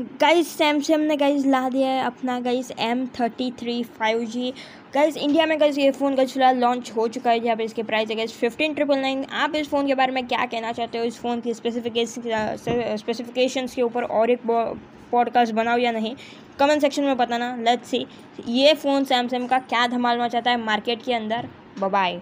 Guys Samsung ने guys ला दिया है अपना guys M thirty three five G guys India में गाइस ये फ़ोन गाइस फ़िलहाल लॉन्च हो चुका है। जहाँ पर इसके प्राइस है गाइस फिफ्टीन ट्रिपल नाइन आप इस फ़ोन के बारे में क्या कहना चाहते हो? इस फ़ोन की स्पेसिफिकेशन स्पेसिफिकेशंस uh, के ऊपर और एक पॉडकास्ट बनाओ या नहीं? कमेंट सेक्शन में बताना। लेट्स सी ये फ़ोन सैमसंग का क्या धमाल मचाता है मार्केट के अंदर? बाय